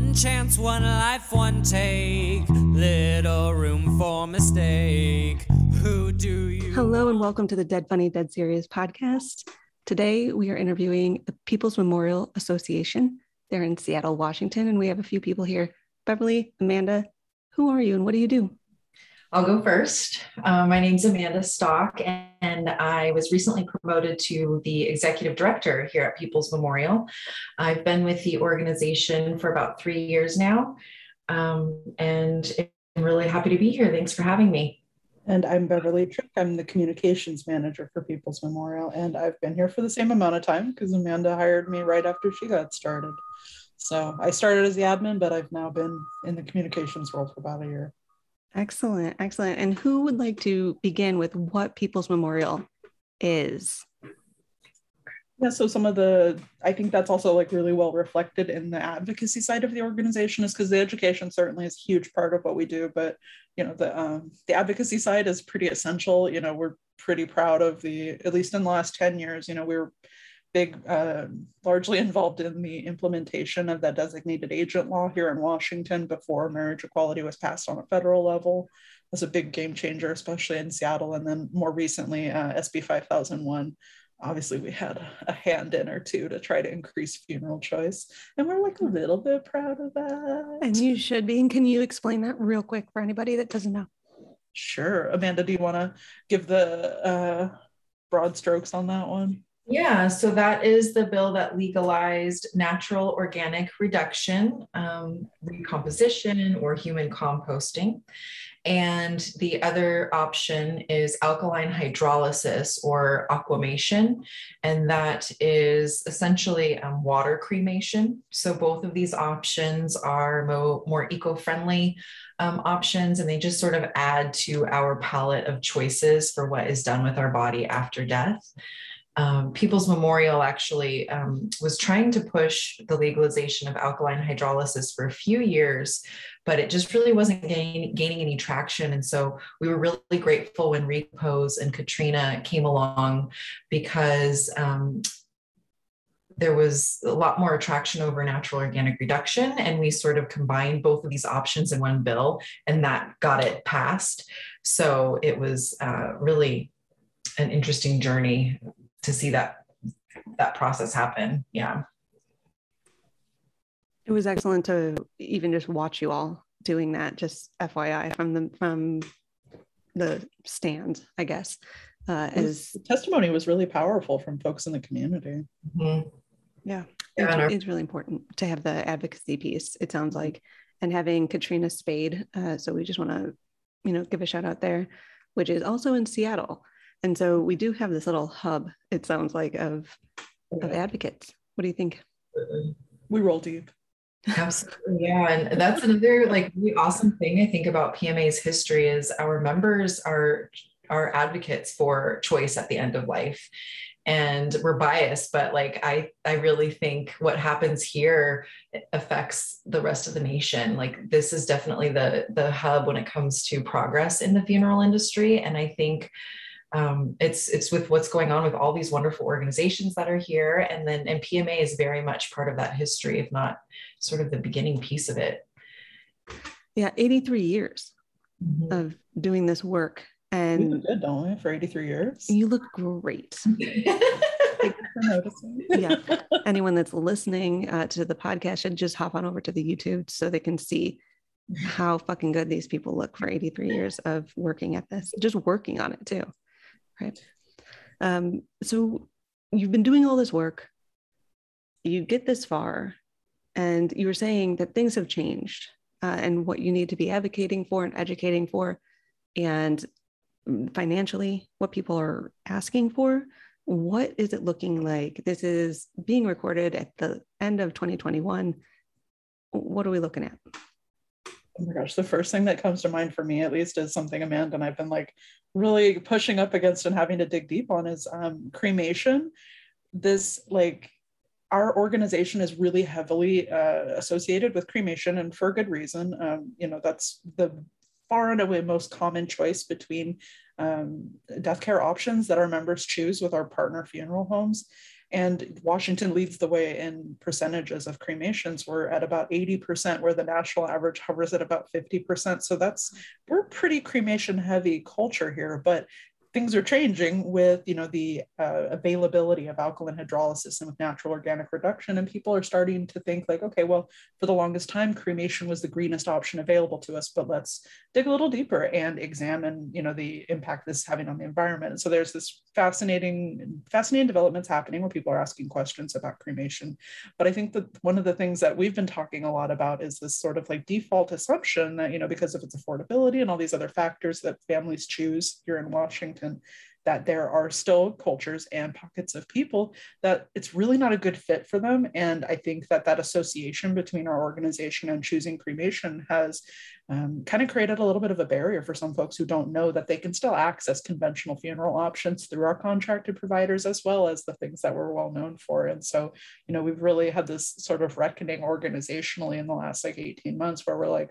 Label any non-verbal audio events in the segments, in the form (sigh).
One chance, one life, one take. Little room for mistake. Who do you? Hello and welcome to the Dead Funny Dead Serious podcast. Today we are interviewing the People's Memorial Association. They're in Seattle, Washington, and we have a few people here. Beverly, Amanda, who are you and what do you do? I'll go first. Uh, my name's Amanda Stock, and I was recently promoted to the executive director here at People's Memorial. I've been with the organization for about three years now, um, and I'm really happy to be here. Thanks for having me. And I'm Beverly Trick. I'm the communications manager for People's Memorial, and I've been here for the same amount of time because Amanda hired me right after she got started. So I started as the admin, but I've now been in the communications role for about a year. Excellent, excellent. And who would like to begin with what People's Memorial is? Yeah, so some of the, I think that's also like really well reflected in the advocacy side of the organization, is because the education certainly is a huge part of what we do, but you know the um, the advocacy side is pretty essential. You know, we're pretty proud of the, at least in the last ten years, you know, we we're big, uh, largely involved in the implementation of that designated agent law here in Washington before marriage equality was passed on a federal level. It was a big game changer, especially in Seattle. And then more recently, uh, SB 5001. Obviously, we had a hand in or two to try to increase funeral choice. And we're like a little bit proud of that. And you should be. And can you explain that real quick for anybody that doesn't know? Sure. Amanda, do you want to give the uh, broad strokes on that one? Yeah, so that is the bill that legalized natural organic reduction, um, recomposition, or human composting. And the other option is alkaline hydrolysis or aquamation. And that is essentially um, water cremation. So both of these options are mo- more eco friendly um, options, and they just sort of add to our palette of choices for what is done with our body after death um, People's Memorial actually um, was trying to push the legalization of alkaline hydrolysis for a few years, but it just really wasn't gain, gaining any traction. And so we were really grateful when Recompose and Katrina came along because um, there was a lot more attraction over natural organic reduction. And we sort of combined both of these options in one bill, and that got it passed. So it was uh, really an interesting journey to see that that process happen. Yeah. It was excellent to even just watch you all doing that. Just FYI from the from the stand, I guess. Uh, as the testimony was really powerful from folks in the community. Mm-hmm. Yeah, yeah it's, it's, really important to have the advocacy piece. It sounds like, and having Katrina Spade. Uh, so we just want to, you know, give a shout out there, which is also in Seattle. And so we do have this little hub, it sounds like, of, of advocates. What do you think? We roll deep. Absolutely. Yeah. And that's another like really awesome thing I think about PMA's history is our members are are advocates for choice at the end of life. And we're biased, but like I I really think what happens here affects the rest of the nation. Like this is definitely the the hub when it comes to progress in the funeral industry. And I think um, it's it's with what's going on with all these wonderful organizations that are here and then and pma is very much part of that history if not sort of the beginning piece of it. Yeah 83 years mm-hmm. of doing this work and we good don't we for 83 years? You look great. (laughs) Yeah anyone that's listening uh, to the podcast should just hop on over to the youtube so they can see how fucking good these people look for 83 years of working at this just working on it too right? Um, so you've been doing all this work, you get this far, and you were saying that things have changed uh, and what you need to be advocating for and educating for, and financially, what people are asking for. What is it looking like? This is being recorded at the end of 2021. What are we looking at? oh my gosh, the first thing that comes to mind for me, at least, is something Amanda and I've been like really pushing up against and having to dig deep on is um, cremation. This, like, our organization is really heavily uh, associated with cremation and for good reason. Um, you know, that's the far and away most common choice between um, death care options that our members choose with our partner funeral homes. And Washington leads the way in percentages of cremations. We're at about 80%, where the national average hovers at about 50%. So that's, we're pretty cremation heavy culture here. But things are changing with you know the uh, availability of alkaline hydrolysis and with natural organic reduction and people are starting to think like okay well for the longest time cremation was the greenest option available to us but let's dig a little deeper and examine you know the impact this is having on the environment. And so there's this fascinating fascinating developments happening where people are asking questions about cremation. But i think that one of the things that we've been talking a lot about is this sort of like default assumption that you know because of its affordability and all these other factors that families choose here in washington that there are still cultures and pockets of people that it's really not a good fit for them. And I think that that association between our organization and choosing cremation has um, kind of created a little bit of a barrier for some folks who don't know that they can still access conventional funeral options through our contracted providers as well as the things that we're well known for. And so, you know, we've really had this sort of reckoning organizationally in the last like 18 months where we're like,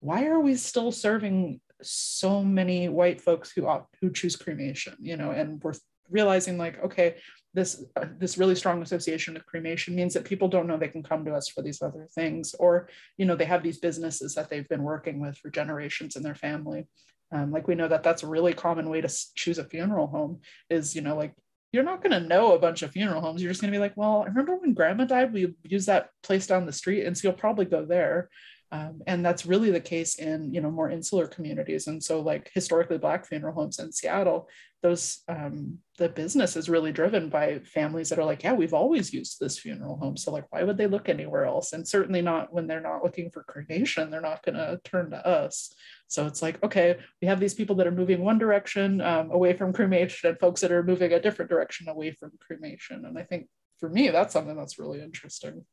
why are we still serving so many white folks who opt, who choose cremation, you know, and we're realizing like, okay, this uh, this really strong association with cremation means that people don't know they can come to us for these other things, or you know, they have these businesses that they've been working with for generations in their family. Um, like we know that that's a really common way to choose a funeral home is you know like you're not going to know a bunch of funeral homes. You're just going to be like, well, I remember when grandma died, we used that place down the street. And so you'll probably go there. Um, and that's really the case in you know more insular communities. And so like historically black funeral homes in seattle those um, the business is really driven by families that are like yeah we've always used this funeral home so like why would they look anywhere else? And certainly not when they're not looking for cremation they're not going to turn to us. So it's like okay we have these people that are moving one direction um, away from cremation and folks that are moving a different direction away from cremation. And i think for me that's something that's really interesting.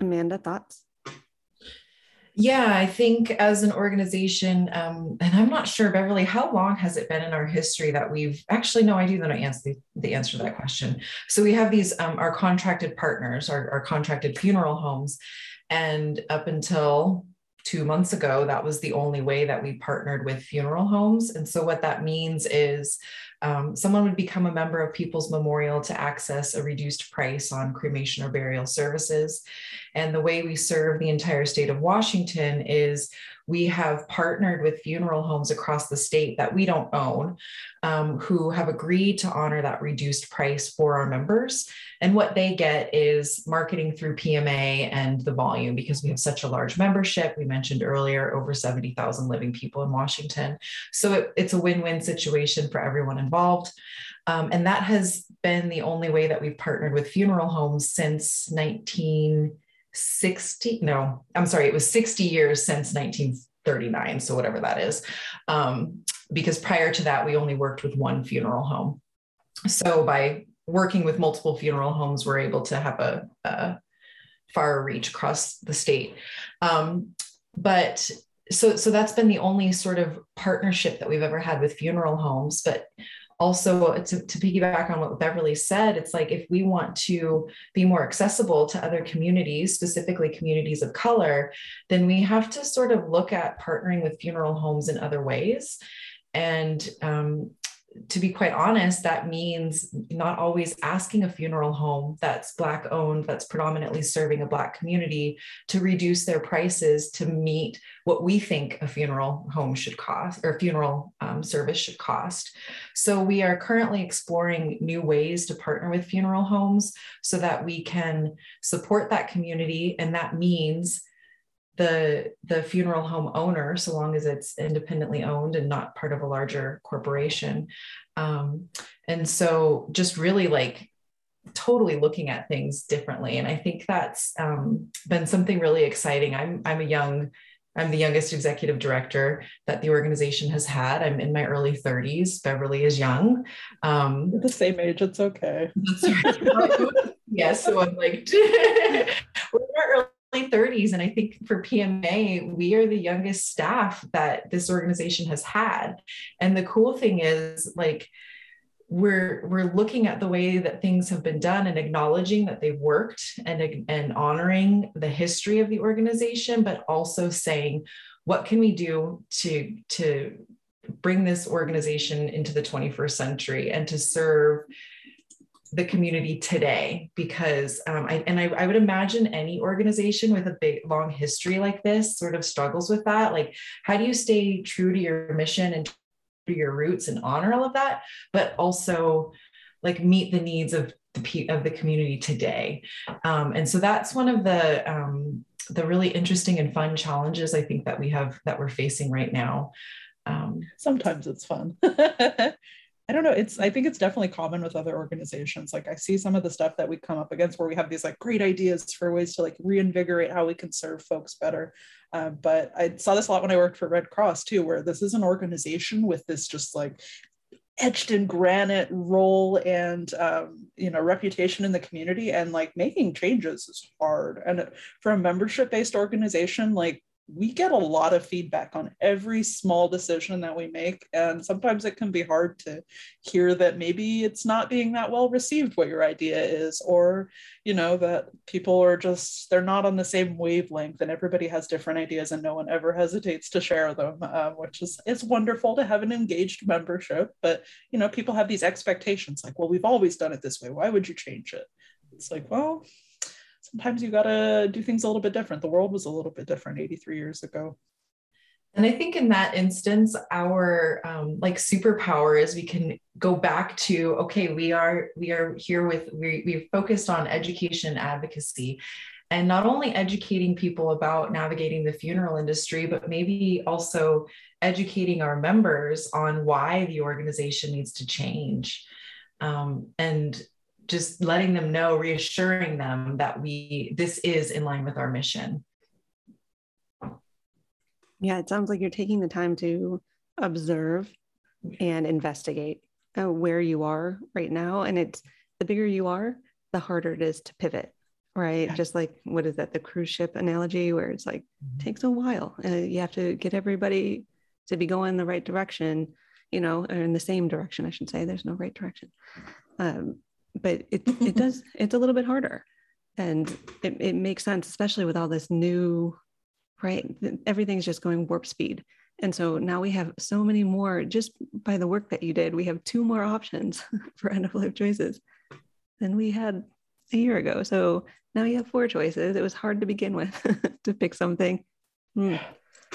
Amanda thoughts yeah, I think as an organization, um, and I'm not sure, Beverly, how long has it been in our history that we've actually, no, I do know answer, the, the answer to that question. So we have these, um, our contracted partners, our, our contracted funeral homes. And up until two months ago, that was the only way that we partnered with funeral homes. And so what that means is um, someone would become a member of People's Memorial to access a reduced price on cremation or burial services. And the way we serve the entire state of Washington is we have partnered with funeral homes across the state that we don't own um, who have agreed to honor that reduced price for our members. And what they get is marketing through PMA and the volume because we have such a large membership. We mentioned earlier over 70,000 living people in Washington. So it, it's a win win situation for everyone involved. Um, and that has been the only way that we've partnered with funeral homes since 1960. no i'm sorry it was 60 years since 1939 so whatever that is um, because prior to that we only worked with one funeral home so by working with multiple funeral homes we're able to have a, a far reach across the state um, but so so that's been the only sort of partnership that we've ever had with funeral homes but also to, to piggyback on what Beverly said, it's like if we want to be more accessible to other communities, specifically communities of color, then we have to sort of look at partnering with funeral homes in other ways. And um, to be quite honest, that means not always asking a funeral home that's Black owned, that's predominantly serving a Black community to reduce their prices to meet what we think a funeral home should cost or funeral um, service should cost. So we are currently exploring new ways to partner with funeral homes so that we can support that community. And that means the the funeral home owner so long as it's independently owned and not part of a larger corporation. Um, and so just really like totally looking at things differently. And i think that's um, been something really exciting. I'm i'm a young i'm the youngest executive director that the organization has had. I'm in my early 30s beverly is young. Um, the same age. It's okay. (laughs) Yes. So i'm like (laughs) we're in our early 30s and i think for pma we are the youngest staff that this organization has had. And the cool thing is like we're we're looking at the way that things have been done and acknowledging that they've worked and and honoring the history of the organization but also saying what can we do to to bring this organization into the 21st century and to serve the community today because um, I, and I, I, would imagine any organization with a big long history like this sort of struggles with that. Like how do you stay true to your mission and to your roots and honor all of that but also like meet the needs of the of the community today? Um, and so that's one of the um, the really interesting and fun challenges i think that we have that we're facing right now. Um, sometimes it's fun (laughs) I don't know. It's I think it's definitely common with other organizations. Like I see some of the stuff that we come up against where we have these like great ideas for ways to like reinvigorate how we can serve folks better. Uh, but I saw this a lot when I worked for Red Cross too, where this is an organization with this just like etched in granite role and um, you know reputation in the community and like making changes is hard and for a membership based organization like we get a lot of feedback on every small decision that we make. And sometimes it can be hard to hear that maybe it's not being that well received what your idea is, or, you know, that people are just, they're not on the same wavelength and everybody has different ideas and no one ever hesitates to share them, uh, which is, it's wonderful to have an engaged membership. But, you know, people have these expectations like, well, we've always done it this way. Why would you change it? It's like, well, sometimes you got to do things a little bit different. The world was a little bit different 83 years ago. And I think in that instance, our um, like superpower is we can go back to okay, we are we are here with we we've focused on education advocacy, and not only educating people about navigating the funeral industry, but maybe also educating our members on why the organization needs to change. Um, and just letting them know, reassuring them that we this is in line with our mission. Yeah, it sounds like you're taking the time to observe and investigate uh, where you are right now. And it's the bigger you are, the harder it is to pivot, right? Yeah. Just like what is that, the cruise ship analogy, where it's like mm-hmm. takes a while. Uh, you have to get everybody to be going the right direction, you know, or in the same direction, I should say. There's no right direction. Um, but it, it (laughs) does it's a little bit harder. And it, it makes sense especially with all this new right? Everything's just going warp speed. And so now we have so many more just by the work that you did we have two more options (laughs) for end of life choices than we had a year ago. So now you have four choices. It was hard to begin with (laughs) to pick something. Hmm.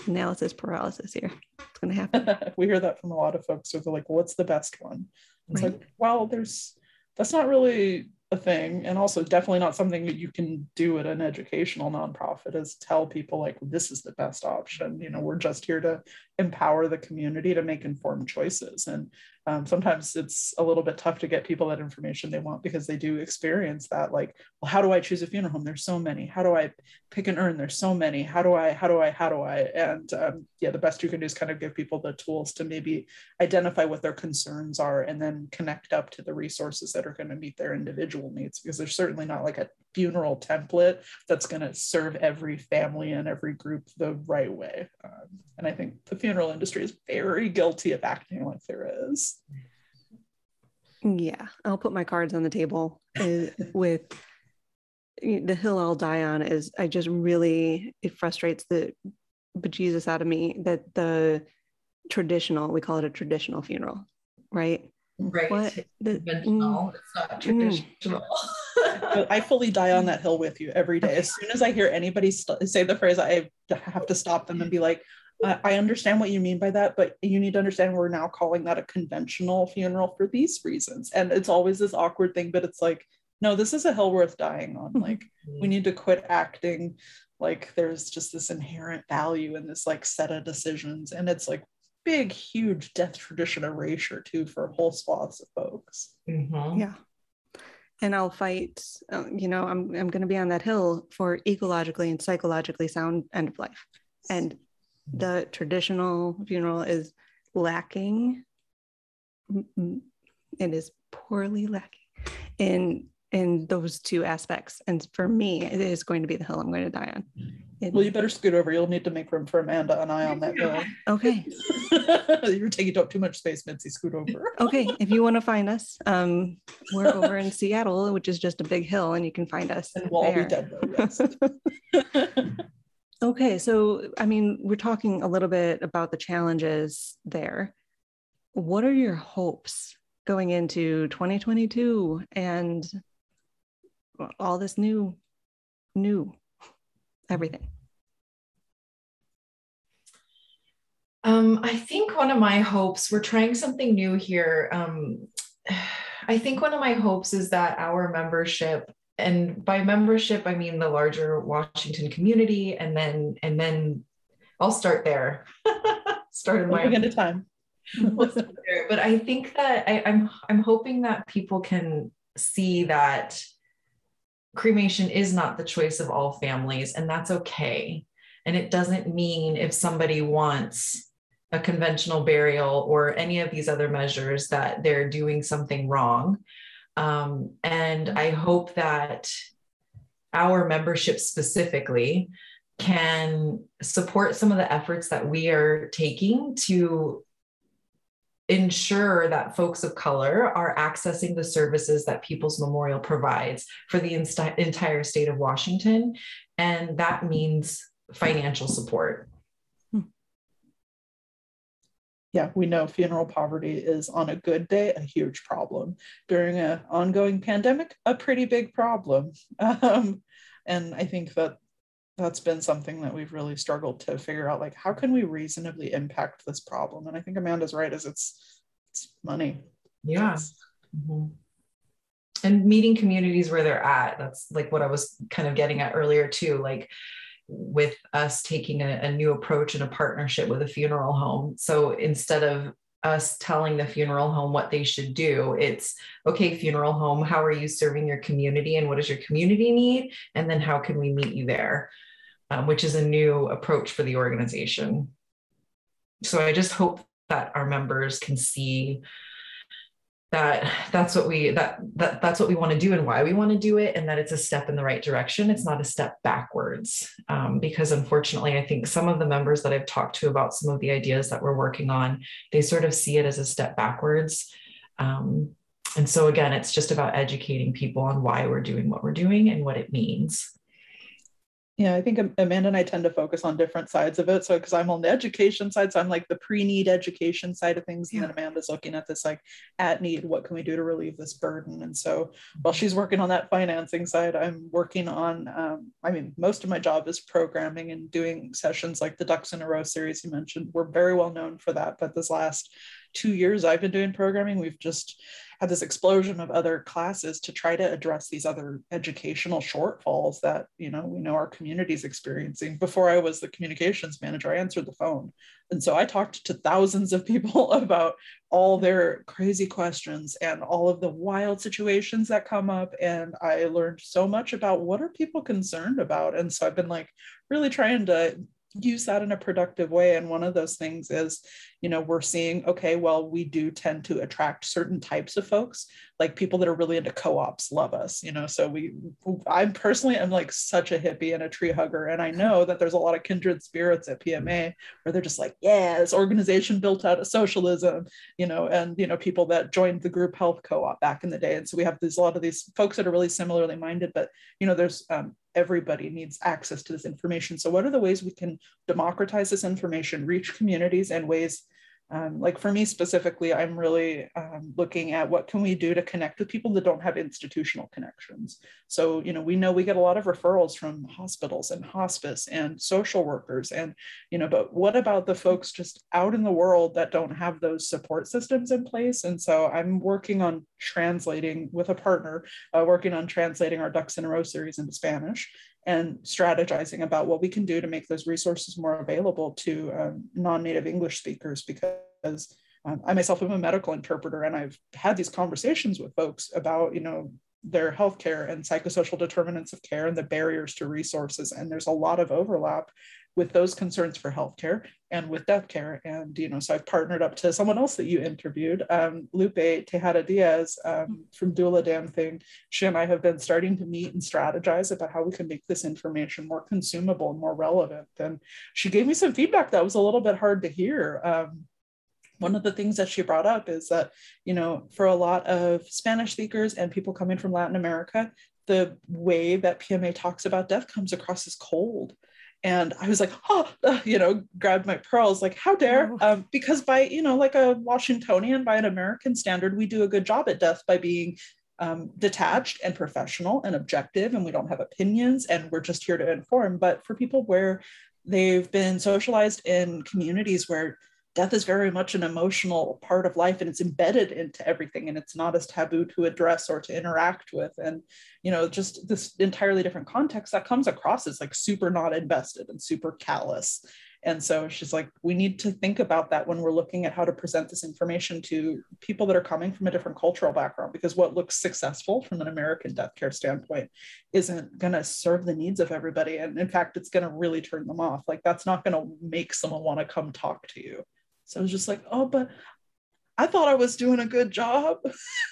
analysis paralysis here. It's going to happen. We hear that from a lot of folks who are like what's the best one? It's right. like well there's that's not really a thing. And also definitely not something that you can do at an educational nonprofit is tell people like this is the best option. You know we're just here to empower the community to make informed choices. And um, sometimes it's a little bit tough to get people that information they want because they do experience that like well how do i choose a funeral home? There's so many. How do i pick an urn there's so many. How do i how do i how do i? And um, yeah the best you can do is kind of give people the tools to maybe identify what their concerns are and then connect up to the resources that are going to meet their individual needs because there's certainly not like a funeral template that's going to serve every family and every group the right way. Um, and I think the funeral industry is very guilty of acting like there is. Yeah, I'll put my cards on the table uh, (laughs) with the hill I'll die on is I just really it frustrates the bejesus out of me that the traditional we call it a traditional funeral, right? Right. What the. Mm, it's not traditional. (laughs) Mm. I fully die on that hill with you every day. As soon as I hear anybody st- say the phrase, I have to stop them and be like, I understand what you mean by that, but you need to understand we're now calling that a conventional funeral for these reasons. And it's always this awkward thing, but it's like, no, this is a hill worth dying on. Like, we need to quit acting like there's just this inherent value in this like set of decisions. And it's like, big, huge death tradition erasure too for whole swaths of folks. Mm-hmm. Yeah. And I'll fight, uh, you know, I'm, I'm going to be on that hill for ecologically and psychologically sound end of life. And the traditional funeral is lacking. It is poorly lacking in in those two aspects. And for me, it is going to be the hill I'm going to die on. It, well, you better scoot over. You'll need to make room for Amanda and I on that hill. (laughs) Okay. (laughs) You're taking up too much space, Mitzi. Scoot over. (laughs) okay. If you want to find us, um, we're over in Seattle, which is just a big hill, and you can find us. And we'll there. be dead yes. Okay. So, I mean, we're talking a little bit about the challenges there. What are your hopes going into 2022 and all this new, new everything? Um, I think one of my hopes, we're trying something new here. Um, (sighs) I think one of my hopes is that our membership, and by membership, I mean the larger Washington community, and then and then I'll start there. (laughs) start in my at a time. (laughs) but I think that I, I'm I'm hoping that people can see that cremation is not the choice of all families, and that's okay. And it doesn't mean if somebody wants a conventional burial or any of these other measures that they're doing something wrong. Um, and I hope that our membership specifically can support some of the efforts that we are taking to ensure that folks of color are accessing the services that People's Memorial provides for the entire state of Washington. And that means financial support yeah, we know funeral poverty is on a good day a huge problem. During an ongoing pandemic, a pretty big problem. (laughs) Um, and I think that that's been something that we've really struggled to figure out like how can we reasonably impact this problem and i think amanda's right as it's it's money yeah mm-hmm. and meeting communities where they're at that's like what i was kind of getting at earlier too like with us taking a, a new approach and a partnership with a funeral home. So instead of us telling the funeral home what they should do. It's okay, funeral home, how are you serving your community and what does your community need? And then how can we meet you there? Um, which is a new approach for the organization. So I just hope that our members can see that that's what we that, that that's what we want to do and why we want to do it and that it's a step in the right direction. It's not a step backwards. Um, because unfortunately i think some of the members that i've talked to about some of the ideas that we're working on they sort of see it as a step backwards. Um, and so again it's just about educating people on why we're doing what we're doing and what it means yeah, I think Amanda and I tend to focus on different sides of it. So, because I'm on the education side, so I'm like the pre-need education side of things, and yeah. then Amanda's looking at this like at need, what can we do to relieve this burden? And so, while she's working on that financing side, I'm working on. Um, I mean, most of my job is programming and doing sessions like the Ducks in a Row series you mentioned. We're very well known for that, but this last two years I've been doing programming, we've just had this explosion of other classes to try to address these other educational shortfalls that you know we know our community is experiencing. Before i was the communications manager i answered the phone. And so i talked to thousands of people (laughs) about all their crazy questions and all of the wild situations that come up. And i learned so much about what are people concerned about. And so i've been like really trying to use that in a productive way. And one of those things is you know we're seeing okay well we do tend to attract certain types of folks like people that are really into co-ops love us you know? So we i'm personally i'm like such a hippie and a tree hugger. And i know that there's a lot of kindred spirits at pma where they're just like yeah this organization built out of socialism you know? And you know people that joined the group health co-op back in the day. And so we have these a lot of these folks that are really similarly minded but you know there's um, everybody needs access to this information. So, what are the ways we can democratize this information, reach communities, and ways um, like for me specifically, I'm really um, looking at what can we do to connect with people that don't have institutional connections. So, you know, we know we get a lot of referrals from hospitals and hospice and social workers and, you know, but what about the folks just out in the world that don't have those support systems in place? And so I'm working on translating with a partner, uh, working on translating our Ducks in a Row series into Spanish and strategizing about what we can do to make those resources more available to um, non-native english speakers because um, i myself am a medical interpreter and i've had these conversations with folks about you know their healthcare and psychosocial determinants of care and the barriers to resources and there's a lot of overlap with those concerns for healthcare and with death care. And, you know, so I've partnered up to someone else that you interviewed, um, Lupe Tejada Diaz um, from Doula Damn Thing. She and I have been starting to meet and strategize about how we can make this information more consumable and more relevant. And she gave me some feedback that was a little bit hard to hear. Um, one of the things that she brought up is that, you know, for a lot of Spanish speakers and people coming from Latin America, the way that PMA talks about death comes across as cold and I was like, oh, you know, grabbed my pearls, like, how dare? Oh. Um, because by, you know, like a Washingtonian, by an American standard, we do a good job at death by being um, detached and professional and objective, and we don't have opinions, and we're just here to inform. But for people where they've been socialized in communities where death is very much an emotional part of life and it's embedded into everything and it's not as taboo to address or to interact with. And you know just this entirely different context that comes across as like super not invested and super callous. And so she's like we need to think about that when we're looking at how to present this information to people that are coming from a different cultural background because what looks successful from an american death care standpoint isn't going to serve the needs of everybody and in fact it's going to really turn them off. Like that's not going to make someone want to come talk to you so I was just like, oh, but I thought I was doing a good job.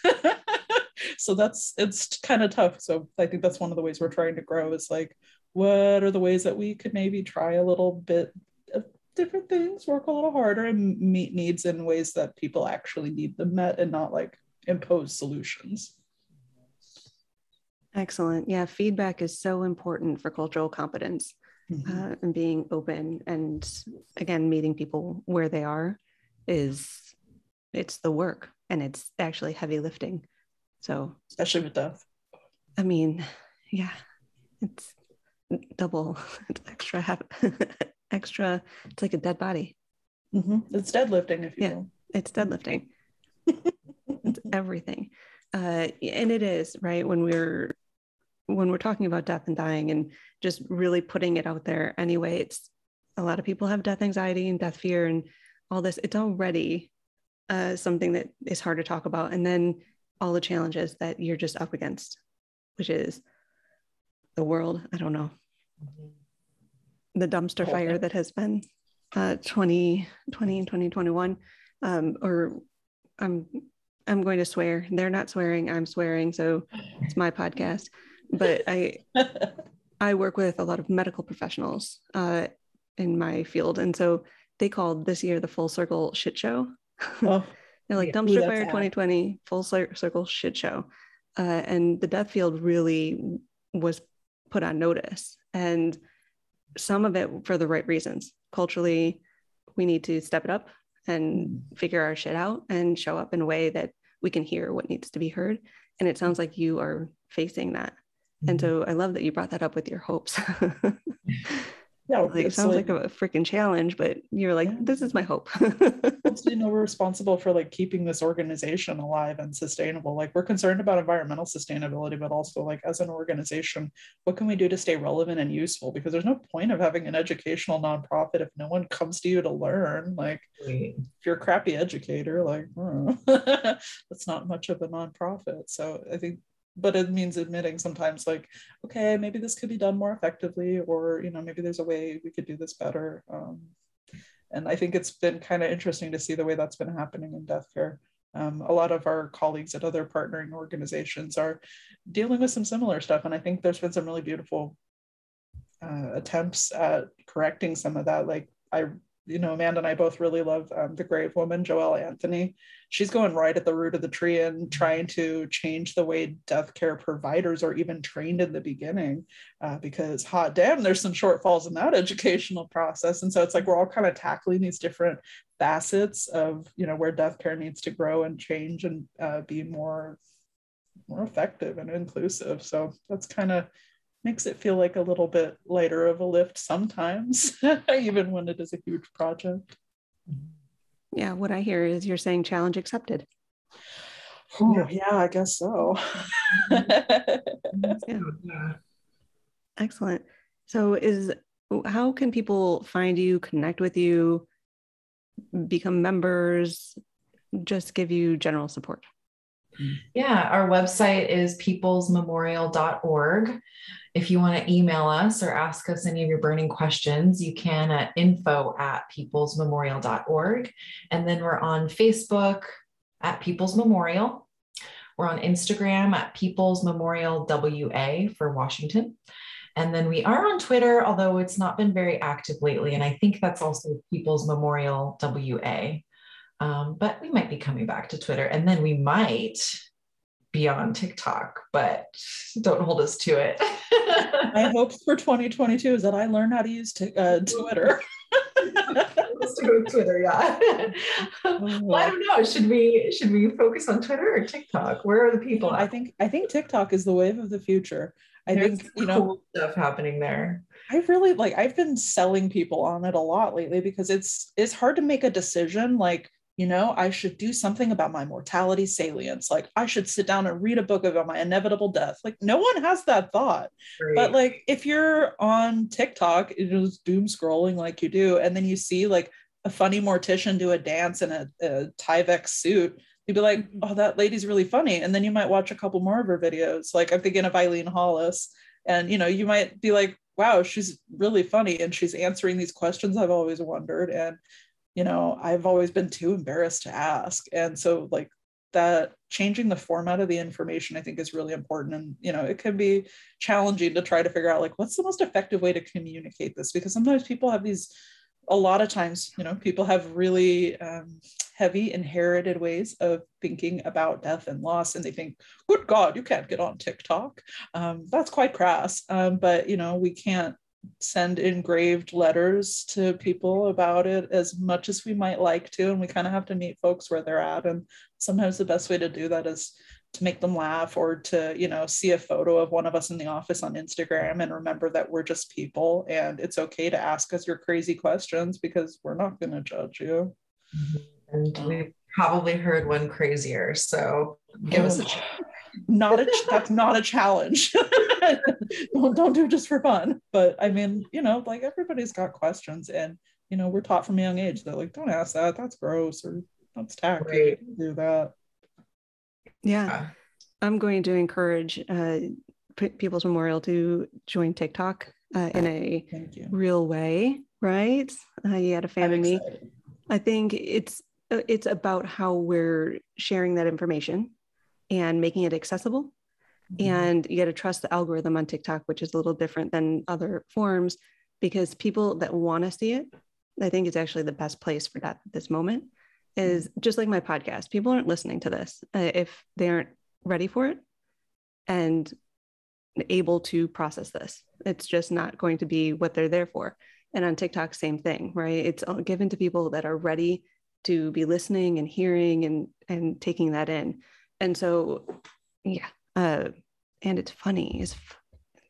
(laughs) so that's it's kind of tough. So I think that's one of the ways we're trying to grow is like, what are the ways that we could maybe try a little bit of different things, work a little harder, and meet needs in ways that people actually need them met and not like impose solutions. Excellent. Yeah, feedback is so important for cultural competence Mhm. uh, and being open and again meeting people where they are is it's the work and it's actually heavy lifting. So Especially with death. I mean, yeah, it's double, it's (laughs) extra, (laughs) extra. It's like a dead body. Mhm. It's deadlifting, if you Yeah. will. It's deadlifting. (laughs) it's everything, uh, and it is right when we're when we're talking about death and dying and just really putting it out there. Anyway, it's a lot of people have death anxiety and death fear and all this. It's already uh, something that is hard to talk about, and then all the challenges that you're just up against, which is the world. I don't know. The dumpster Oh, fire that has been uh, 2020 and 2021 um, or i'm i'm going to swear. They're not swearing. I'm swearing. So it's my podcast but i (laughs) i work with a lot of medical professionals uh, in my field. And so they called this year the full circle shit show. (laughs) Oh, they're like Yeah. dumpster fire apt. 2020 full cir- circle shit show. Uh, and the death field really was put on notice. And some of it for the right reasons. Culturally we need to step it up and figure our shit out and show up in a way that we can hear what needs to be heard. And it sounds like you are facing that and so i love that you brought that up with your hopes (laughs) yeah. like, it sounds like, a freaking challenge but you're like Yeah. this is my hope (laughs) also, you know we're (laughs) responsible for like keeping this organization alive and sustainable like we're concerned about environmental sustainability but also like as an organization what can we do to stay relevant and useful because there's no point of having an educational nonprofit if no one comes to you to learn like Right. if you're a crappy educator like hmm, that's not much of a nonprofit so i think but it means admitting sometimes like okay maybe this could be done more effectively or you know maybe there's a way we could do this better. Um, and i think it's been kind of interesting to see the way that's been happening in death care. Um, a lot of our colleagues at other partnering organizations are dealing with some similar stuff and i think there's been some really beautiful uh, attempts at correcting some of that. Like i you know, Amanda and I both really love um, the Grave Woman, Joelle Anthony. She's going right at the root of the tree and trying to change the way death care providers are even trained in the beginning, uh, because hot damn, there's some shortfalls in that educational process. And so it's like we're all kind of tackling these different facets of, you know, where death care needs to grow and change and uh, be more more effective and inclusive. So that's kind of makes it feel like a little bit lighter of a lift sometimes, (laughs) even when it is a huge project. yeah what i hear is you're saying challenge accepted Oh, yeah, I guess so. (laughs) (laughs) Yeah. Excellent. So is how can people find you, connect with you, become members, just give you general support? Yeah, our website is peoplesmemorial.org. If you want to email us or ask us any of your burning questions, you can at info at peoplesmemorial.org. And then we're on Facebook at People's Memorial. We're on Instagram at People's Memorial WA for Washington. And then we are on Twitter, although it's not been very active lately. And I think that's also People's Memorial WA. Um, but we might be coming back to Twitter. And then we might be on TikTok, but don't hold us to it. (laughs) My hopes for 2022 is that I learn how to use t- uh, Twitter. (laughs) Let's go Twitter, yeah. well, I don't know. Should we should we focus on Twitter or TikTok? Where are the people? I think I think TikTok is the wave of the future. I There's think you know cool stuff happening there. I really like I've been selling people on it a lot lately because it's it's hard to make a decision like you know I should do something about my mortality salience. Like I should sit down and read a book about my inevitable death. Like no one has that thought. Right. but like if you're on TikTok you're just doom scrolling like you do and then you see like a funny mortician do a dance in a, a Tyvek suit you'd be like mm-hmm. oh that lady's really funny. And then you might watch a couple more of her videos. Like I'm thinking of Eileen Hollis and you know you might be like wow she's really funny and she's answering these questions i've always wondered and you know i've always been too embarrassed to ask. And so like that changing the format of the information i think is really important. And you know it can be challenging to try to figure out like what's the most effective way to communicate this? Because sometimes people have these a lot of times you know people have really um, heavy inherited ways of thinking about death and loss. And they think good god you can't get on tiktok. Um, that's quite crass. Um, but you know we can't send engraved letters to people about it as much as we might like to and we kind of have to meet folks where they're at and sometimes the best way to do that is to make them laugh or to you know see a photo of one of us in the office on instagram and remember that we're just people and it's okay to ask us your crazy questions because we're not going to judge you mm-hmm. and we've probably heard one crazier. So give us a (laughs) not a ch- that's not a challenge (laughs) (laughs) don't, don't do it just for fun but i mean you know like everybody's got questions and you know we're taught from a young age that like don't ask that that's gross or that's tacky Right. Don't do that Yeah. Yeah. I'm going to encourage uh, People's Memorial to join TikTok uh, in a real way, right? Uh, you had a fan I'm of me. excited. I think it's uh, it's about how we're sharing that information and making it accessible. And you got to trust the algorithm on TikTok, which is a little different than other forms because people that want to see it, I think it's actually the best place for that at this moment. Is just like my podcast. People aren't listening to this uh, if they aren't ready for it and able to process this. It's just not going to be what they're there for. And on TikTok, same thing, right? It's all given to people that are ready to be listening and hearing and and taking that in. And so, yeah, uh, and it's funny. Is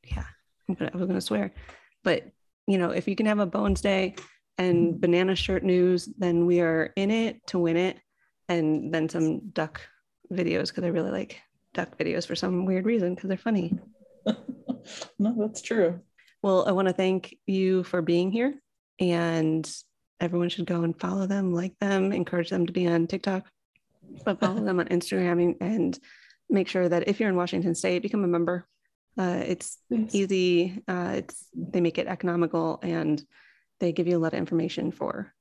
yeah, I'm gonna, I was gonna swear, but you know, if you can have a Bones Day and banana shirt news, then we are in it to win it, and then some duck videos because I really like duck videos for some weird reason because they're funny. (laughs) no that's true Well, I want to thank you for being here, and everyone should go and follow them, like them, encourage them to be on TikTok, but follow them on Instagram and make sure that if you're in Washington State, become a member. Uh, it's Yes. easy. Uh, it's they make it economical, and they give you a lot of information for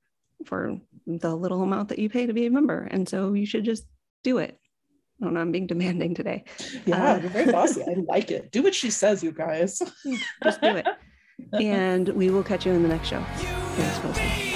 for the little amount that you pay to be a member. And so you should just do it. I don't know. I'm being demanding today. yeah Uh, you're very bossy i like it do what she says you guys (laughs) Just do it. (laughs) and we will catch you in the next show. Thanks for listening. Believe